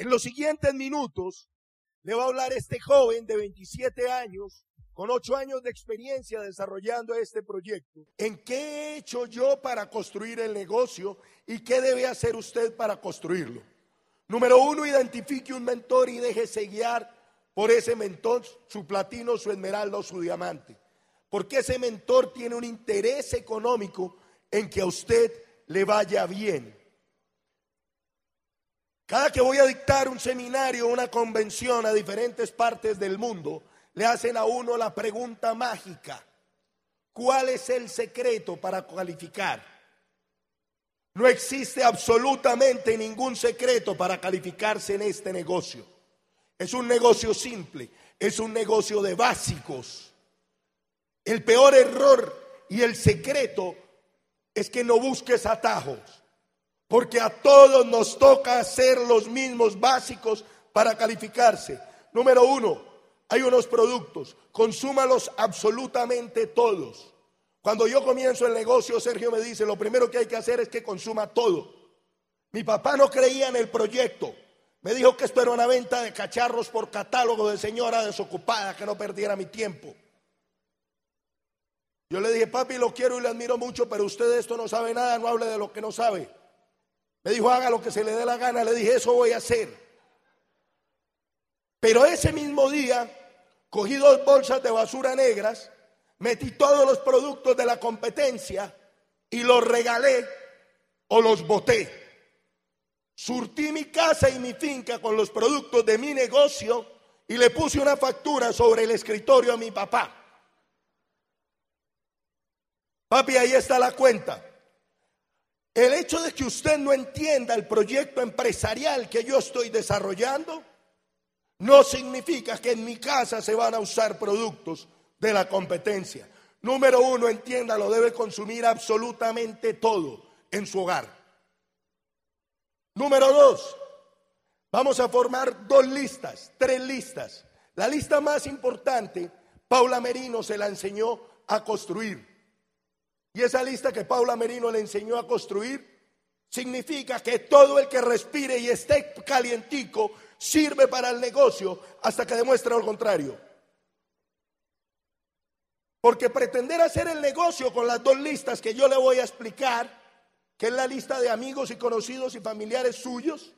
En los siguientes minutos le va a hablar este joven de 27 años, con 8 años de experiencia desarrollando este proyecto. ¿En qué he hecho yo para construir el negocio y qué debe hacer usted para construirlo? Número uno, identifique un mentor y déjese guiar por ese mentor, su platino, su esmeralda o su diamante. Porque ese mentor tiene un interés económico en que a usted le vaya bien. Cada que voy a dictar un seminario, una convención a diferentes partes del mundo, le hacen a uno la pregunta mágica. ¿Cuál es el secreto para calificar? No existe absolutamente ningún secreto para calificarse en este negocio. Es un negocio simple, es un negocio de básicos. El peor error y el secreto es que no busques atajos. Porque a todos nos toca hacer los mismos básicos para calificarse. Número uno, hay unos productos, consúmalos absolutamente todos. Cuando yo comienzo el negocio, Sergio me dice, lo primero que hay que hacer es que consuma todo. Mi papá no creía en el proyecto. Me dijo que esto era una venta de cacharros por catálogo de señora desocupada, que no perdiera mi tiempo. Yo le dije, papi, lo quiero y le admiro mucho, pero usted de esto no sabe nada, no hable de lo que no sabe. Me dijo, haga lo que se le dé la gana. Le dije, eso voy a hacer. Pero ese mismo día cogí dos bolsas de basura negras, metí todos los productos de la competencia y los regalé o los boté. Surtí mi casa y mi finca con los productos de mi negocio y le puse una factura sobre el escritorio a mi papá. Papi, ahí está la cuenta. El hecho de que usted no entienda el proyecto empresarial que yo estoy desarrollando no significa que en mi casa se van a usar productos de la competencia. Número uno, entiéndalo, debe consumir absolutamente todo en su hogar. Número dos, vamos a formar dos listas, tres listas. La lista más importante, Paula Merino se la enseñó a construir. Y esa lista que Paula Merino le enseñó a construir significa que todo el que respire y esté calientico sirve para el negocio hasta que demuestre lo contrario. Porque pretender hacer el negocio con las dos listas que yo le voy a explicar, que es la lista de amigos y conocidos y familiares suyos,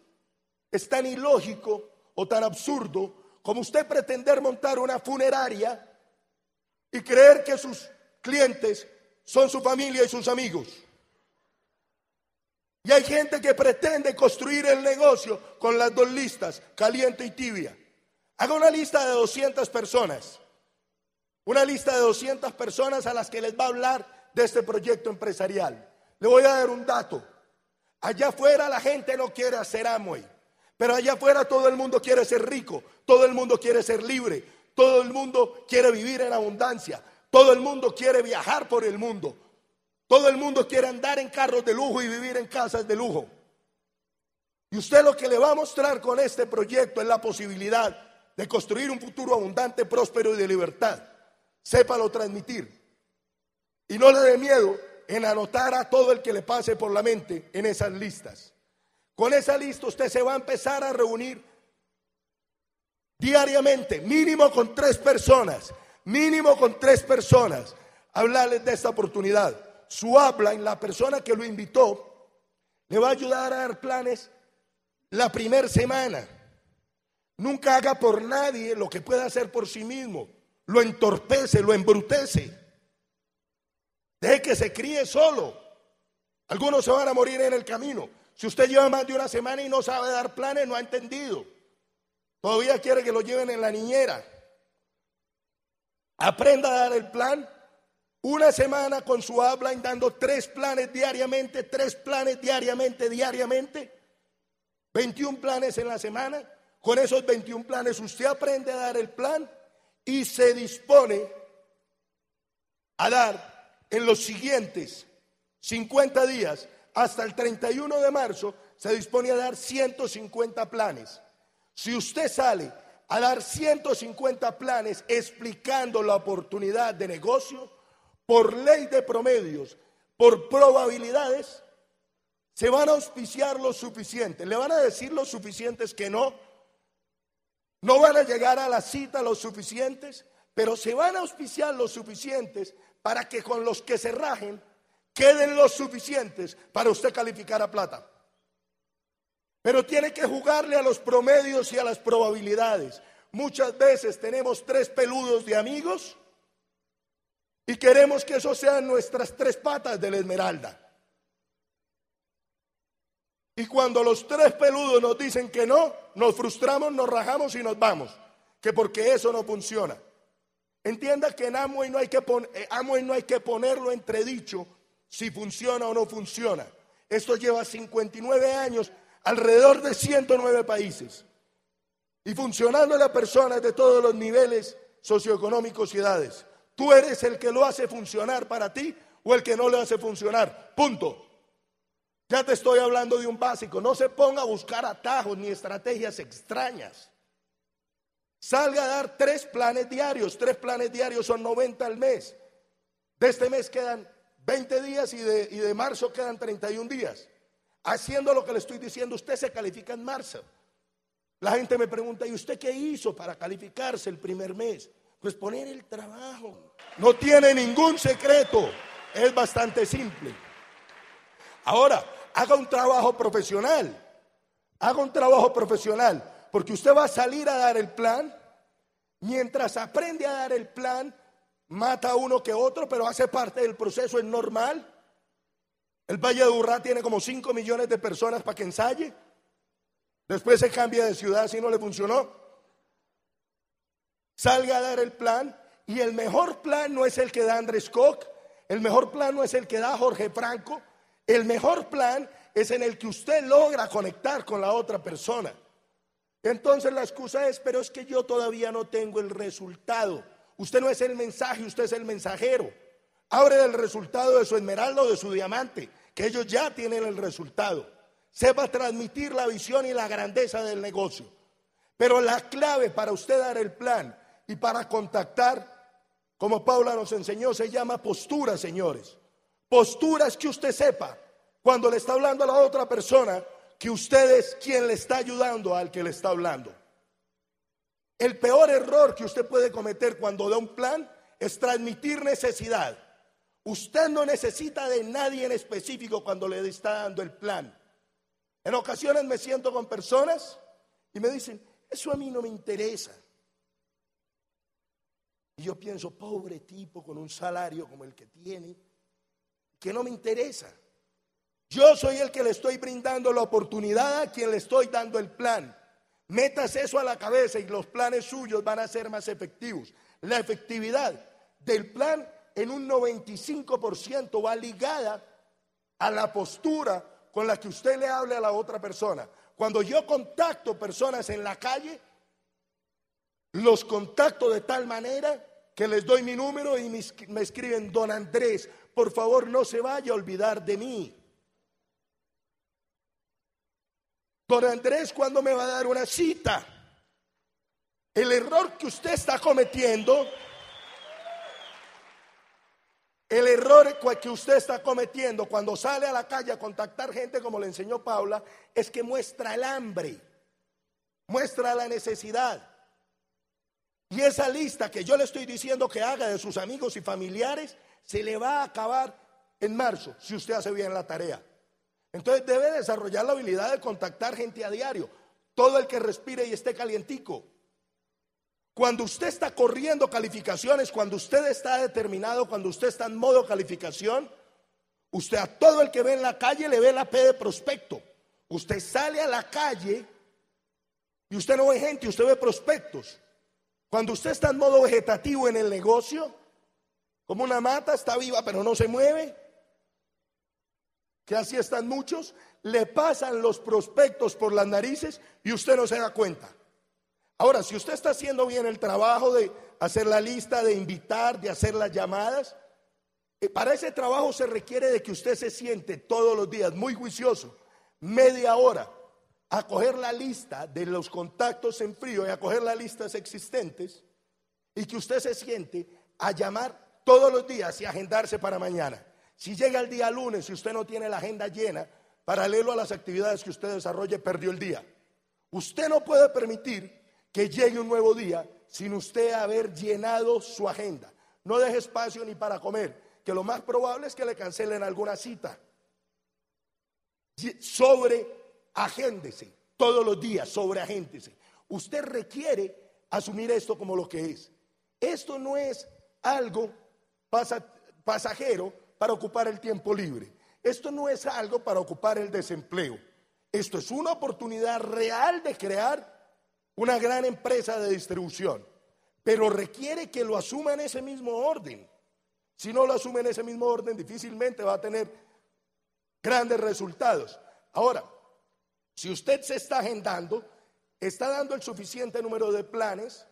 es tan ilógico o tan absurdo como usted pretender montar una funeraria y creer que sus clientes son su familia y sus amigos. Y hay gente que pretende construir el negocio con las dos listas, caliente y tibia. Haga una lista de 200 personas. Una lista de 200 personas a las que les va a hablar de este proyecto empresarial. Le voy a dar un dato. Allá afuera la gente no quiere hacer Amway, pero allá afuera todo el mundo quiere ser rico, todo el mundo quiere ser libre, todo el mundo quiere vivir en abundancia, todo el mundo quiere viajar por el mundo. Todo el mundo quiere andar en carros de lujo y vivir en casas de lujo. Y usted lo que le va a mostrar con este proyecto es la posibilidad de construir un futuro abundante, próspero y de libertad. Sépalo transmitir. Y no le dé miedo en anotar a todo el que le pase por la mente en esas listas. Con esa lista usted se va a empezar a reunir diariamente, mínimo con tres personas mínimo con tres personas, hablarles de esta oportunidad. Su habla en la persona que lo invitó le va a ayudar a dar planes la primera semana. Nunca haga por nadie lo que pueda hacer por sí mismo. Lo entorpece, lo embrutece. Deje que se críe solo. Algunos se van a morir en el camino. Si usted lleva más de una semana y no sabe dar planes, no ha entendido. Todavía quiere que lo lleven en la niñera. Aprenda a dar el plan. Una semana con su habla, dando tres planes diariamente, tres planes diariamente, diariamente. 21 planes en la semana. Con esos 21 planes usted aprende a dar el plan y se dispone a dar en los siguientes 50 días hasta el 31 de marzo, se dispone a dar 150 planes. Si usted sale a dar 150 planes explicando la oportunidad de negocio por ley de promedios, por probabilidades, se van a auspiciar los suficientes, le van a decir los suficientes que no, no van a llegar a la cita los suficientes, pero se van a auspiciar los suficientes para que con los que se rajen queden los suficientes para usted calificar a plata. Pero tiene que jugarle a los promedios y a las probabilidades. Muchas veces tenemos tres peludos de amigos y queremos que eso sean nuestras tres patas de la esmeralda. Y cuando los tres peludos nos dicen que no, nos frustramos, nos rajamos y nos vamos. Que porque eso no funciona. Entienda que en Amway no hay que, eh, no hay que ponerlo entredicho si funciona o no funciona. Esto lleva 59 años, alrededor de 109 países. Y funcionando las personas de todos los niveles socioeconómicos y edades. Tú eres el que lo hace funcionar para ti o el que no lo hace funcionar. Punto. Ya te estoy hablando de un básico. No se ponga a buscar atajos ni estrategias extrañas. Salga a dar tres planes diarios. Tres planes diarios son 90 al mes. De este mes quedan 20 días y de, y de marzo quedan 31 días. Haciendo lo que le estoy diciendo, usted se califica en marzo. La gente me pregunta, ¿y usted qué hizo para calificarse el primer mes? Pues poner el trabajo. No tiene ningún secreto. Es bastante simple. Ahora, haga un trabajo profesional. Haga un trabajo profesional, porque usted va a salir a dar el plan. Mientras aprende a dar el plan, mata a uno que otro, pero hace parte del proceso, es normal. El Valle de Urrá tiene como 5 millones de personas para que ensaye. Después se cambia de ciudad si no le funcionó. Salga a dar el plan. Y el mejor plan no es el que da Andrés Koch. El mejor plan no es el que da Jorge Franco. El mejor plan es en el que usted logra conectar con la otra persona. Entonces la excusa es, pero es que yo todavía no tengo el resultado. Usted no es el mensaje, usted es el mensajero. Abre el resultado de su esmeralda o de su diamante, que ellos ya tienen el resultado. Sepa transmitir la visión y la grandeza del negocio. Pero la clave para usted dar el plan y para contactar, como Paula nos enseñó, se llama postura, señores. Postura es que usted sepa cuando le está hablando a la otra persona que usted es quien le está ayudando al que le está hablando. El peor error que usted puede cometer cuando da un plan es transmitir necesidad. Usted no necesita de nadie en específico cuando le está dando el plan. En ocasiones me siento con personas y me dicen, eso a mí no me interesa. Y yo pienso, pobre tipo con un salario como el que tiene, que no me interesa. Yo soy el que le estoy brindando la oportunidad a quien le estoy dando el plan. Metas eso a la cabeza y los planes suyos van a ser más efectivos. La efectividad del plan en un 95% va ligada a la postura con la que usted le hable a la otra persona. Cuando yo contacto personas en la calle, los contacto de tal manera que les doy mi número y me escriben, don Andrés, por favor no se vaya a olvidar de mí. Don Andrés, ¿cuándo me va a dar una cita? El error que usted está cometiendo, el error que usted está cometiendo cuando sale a la calle a contactar gente como le enseñó Paula, es que muestra el hambre, muestra la necesidad. Y esa lista que yo le estoy diciendo que haga de sus amigos y familiares, se le va a acabar en marzo si usted hace bien la tarea. Entonces debe desarrollar la habilidad de contactar gente a diario. Todo el que respire y esté calientico. Cuando usted está corriendo calificaciones, cuando usted está determinado, cuando usted está en modo calificación, usted a todo el que ve en la calle le ve la P de prospecto. Usted sale a la calle y usted no ve gente, usted ve prospectos. Cuando usted está en modo vegetativo en el negocio, como una mata, está viva pero no se mueve, que así están muchos, le pasan los prospectos por las narices y usted no se da cuenta. Ahora, si usted está haciendo bien el trabajo de hacer la lista, de invitar, de hacer las llamadas, eh, para ese trabajo se requiere de que usted se siente todos los días muy juicioso, media hora, a coger la lista de los contactos en frío y a coger las listas existentes y que usted se siente a llamar todos los días y agendarse para mañana. Si llega el día lunes y usted no tiene la agenda llena, paralelo a las actividades que usted desarrolle, perdió el día. Usted no puede permitir que llegue un nuevo día sin usted haber llenado su agenda. No deje espacio ni para comer, que lo más probable es que le cancelen alguna cita. Sobre agéndese, todos los días, sobre agéndese. Usted requiere asumir esto como lo que es. Esto no es algo pasajero para ocupar el tiempo libre. Esto no es algo para ocupar el desempleo. Esto es una oportunidad real de crear una gran empresa de distribución, pero requiere que lo asuma en ese mismo orden. Si no lo asume en ese mismo orden, difícilmente va a tener grandes resultados. Ahora, si usted se está agendando, está dando el suficiente número de planes,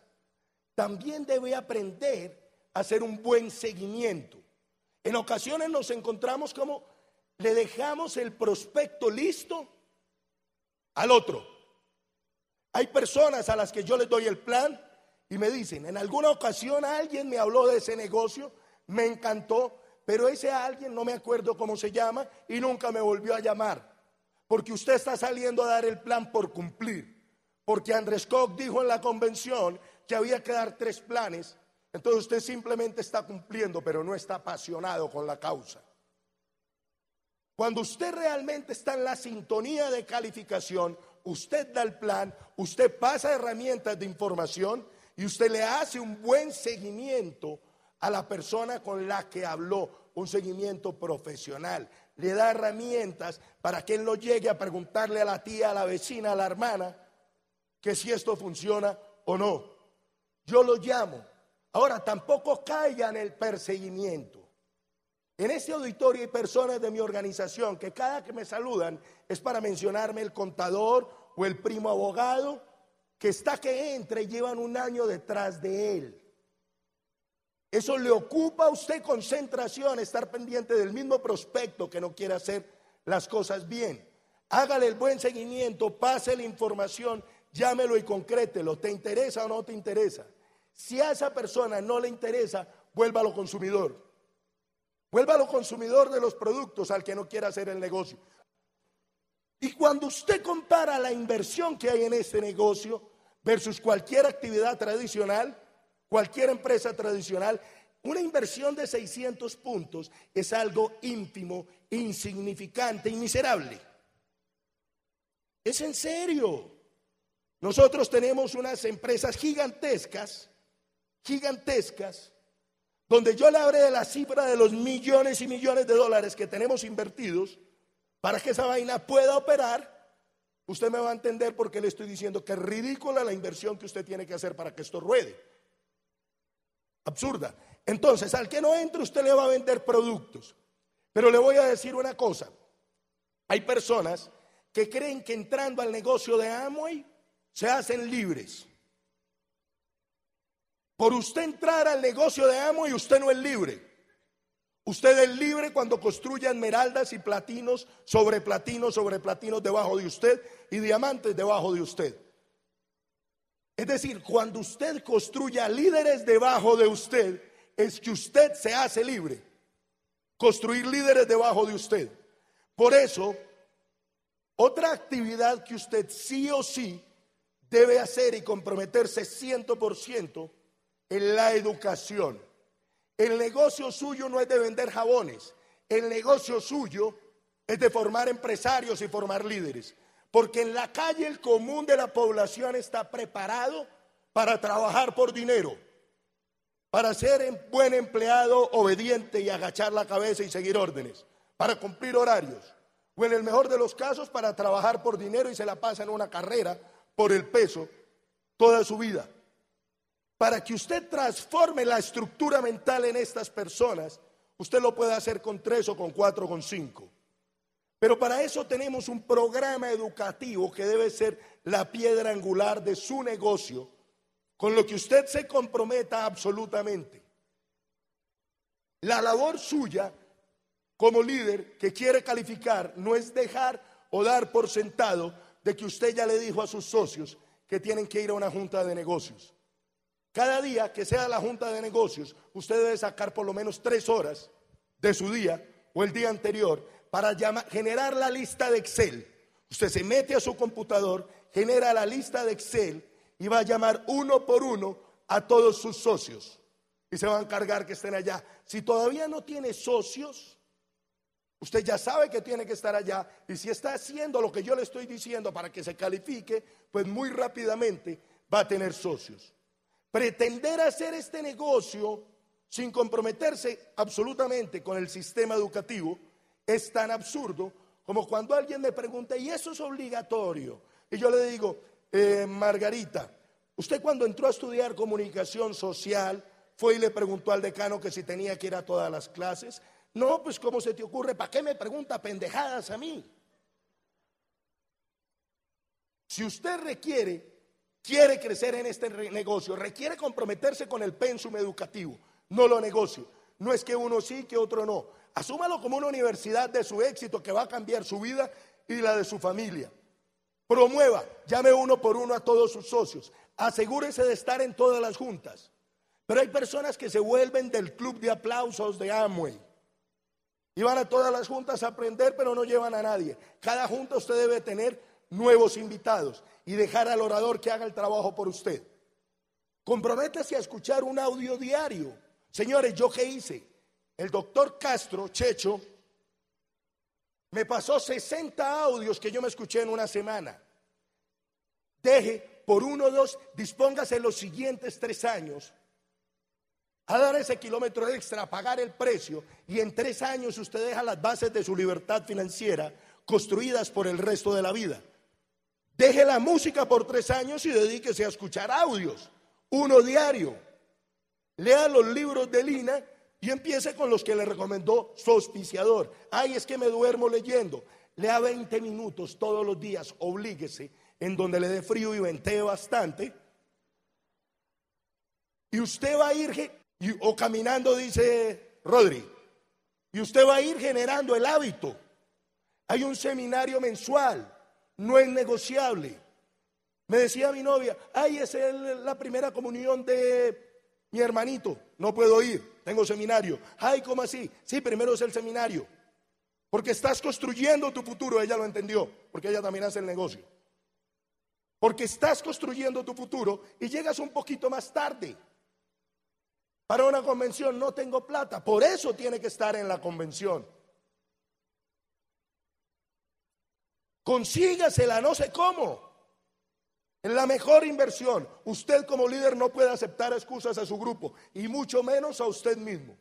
también debe aprender a hacer un buen seguimiento. En ocasiones nos encontramos como le dejamos el prospecto listo al otro. Hay personas a las que yo les doy el plan y me dicen, en alguna ocasión alguien me habló de ese negocio, me encantó, pero ese alguien no me acuerdo cómo se llama y nunca me volvió a llamar. Porque usted está saliendo a dar el plan por cumplir. Porque Andrés Koch dijo en la convención que había que dar tres planes. Entonces usted simplemente está cumpliendo, pero no está apasionado con la causa. Cuando usted realmente está en la sintonía de calificación, usted da el plan, usted pasa herramientas de información y usted le hace un buen seguimiento a la persona con la que habló, un seguimiento profesional. Le da herramientas para que él no llegue a preguntarle a la tía, a la vecina, a la hermana, que si esto funciona o no. Yo lo llamo. Ahora, tampoco caiga en el perseguimiento. En este auditorio hay personas de mi organización que cada que me saludan es para mencionarme el contador o el primo abogado que está que entra y llevan un año detrás de él. Eso le ocupa a usted concentración, estar pendiente del mismo prospecto que no quiere hacer las cosas bien. Hágale el buen seguimiento, pase la información, llámelo y concrételo. ¿Te interesa o no te interesa? Si a esa persona no le interesa, vuélvalo consumidor. Vuélvalo consumidor de los productos al que no quiera hacer el negocio. Y cuando usted compara la inversión que hay en este negocio versus cualquier actividad tradicional, cualquier empresa tradicional, una inversión de 600 puntos es algo ínfimo, insignificante y miserable. Es en serio. Nosotros tenemos unas empresas gigantescas, gigantescas, donde yo le hablé de la cifra de los millones y millones de dólares que tenemos invertidos para que esa vaina pueda operar, usted me va a entender porque le estoy diciendo que es ridícula la inversión que usted tiene que hacer para que esto ruede. Absurda. Entonces, al que no entre, usted le va a vender productos. Pero le voy a decir una cosa. Hay personas que creen que entrando al negocio de Amway se hacen libres. Por usted entrar al negocio de amo y usted no es libre. Usted es libre cuando construya esmeraldas y platinos sobre platinos sobre platinos debajo de usted y diamantes debajo de usted. Es decir, cuando usted construya líderes debajo de usted, es que usted se hace libre. Construir líderes debajo de usted. Por eso, otra actividad que usted sí o sí debe hacer y comprometerse ciento por ciento en la educación. El negocio suyo no es de vender jabones, el negocio suyo es de formar empresarios y formar líderes. Porque en la calle el común de la población está preparado para trabajar por dinero, para ser un buen empleado, obediente y agachar la cabeza y seguir órdenes, para cumplir horarios, o en el mejor de los casos para trabajar por dinero y se la pasa en una carrera por el peso toda su vida para que usted transforme la estructura mental en estas personas, usted lo puede hacer con tres o con cuatro o con cinco. Pero para eso tenemos un programa educativo que debe ser la piedra angular de su negocio, con lo que usted se comprometa absolutamente. La labor suya como líder que quiere calificar no es dejar o dar por sentado de que usted ya le dijo a sus socios que tienen que ir a una junta de negocios. Cada día que sea la junta de negocios, usted debe sacar por lo menos tres horas de su día o el día anterior para generar la lista de Excel. Usted se mete a su computador, genera la lista de Excel y va a llamar uno por uno a todos sus socios. Y se va a encargar que estén allá. Si todavía no tiene socios, usted ya sabe que tiene que estar allá. Y si está haciendo lo que yo le estoy diciendo para que se califique, pues muy rápidamente va a tener socios. Pretender hacer este negocio sin comprometerse absolutamente con el sistema educativo es tan absurdo como cuando alguien me pregunta, ¿y eso es obligatorio? Y yo le digo, eh, Margarita, usted cuando entró a estudiar comunicación social, fue y le preguntó al decano que si tenía que ir a todas las clases. No, pues ¿cómo se te ocurre? ¿Para qué me pregunta pendejadas a mí? Si usted requiere quiere crecer en este negocio, requiere comprometerse con el pensum educativo, no lo negocio. No es que uno sí, que otro no. Asúmalo como una universidad de su éxito que va a cambiar su vida y la de su familia. Promueva, llame uno por uno a todos sus socios. Asegúrese de estar en todas las juntas. Pero hay personas que se vuelven del club de aplausos de Amway. Y van a todas las juntas a aprender, pero no llevan a nadie. Cada junta usted debe tener nuevos invitados y dejar al orador que haga el trabajo por usted. Comprométase a escuchar un audio diario. Señores, ¿yo qué hice? El doctor Castro, Checho, me pasó 60 audios que yo me escuché en una semana. Deje por uno o dos, dispóngase los siguientes tres años a dar ese kilómetro extra, a pagar el precio, y en tres años usted deja las bases de su libertad financiera construidas por el resto de la vida. Deje la música por tres años y dedíquese a escuchar audios, uno diario. Lea los libros de Lina y empiece con los que le recomendó su auspiciador. Ay, es que me duermo leyendo. Lea 20 minutos todos los días, oblíguese, en donde le dé frío y ventee bastante. Y usted va a ir, o caminando, dice Rodri, y usted va a ir generando el hábito. Hay un seminario mensual no es negociable. Me decía mi novia, ay, es la primera comunión de mi hermanito, no puedo ir, tengo seminario. Ay, ¿cómo así? Sí, primero es el seminario. Porque estás construyendo tu futuro, ella lo entendió, porque ella también hace el negocio. Porque estás construyendo tu futuro y llegas un poquito más tarde. Para una convención no tengo plata, por eso tiene que estar en la convención. Consígasela, no sé cómo. Es la mejor inversión. Usted como líder no puede aceptar excusas a su grupo y mucho menos a usted mismo.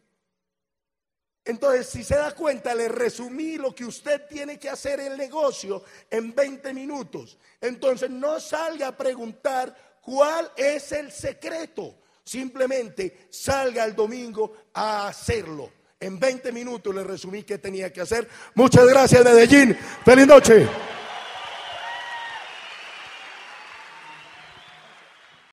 Entonces, si se da cuenta, le resumí lo que usted tiene que hacer en el negocio en 20 minutos. Entonces, no salga a preguntar cuál es el secreto. Simplemente salga el domingo a hacerlo. En 20 minutos le resumí qué tenía que hacer. Muchas gracias, Medellín. Feliz noche.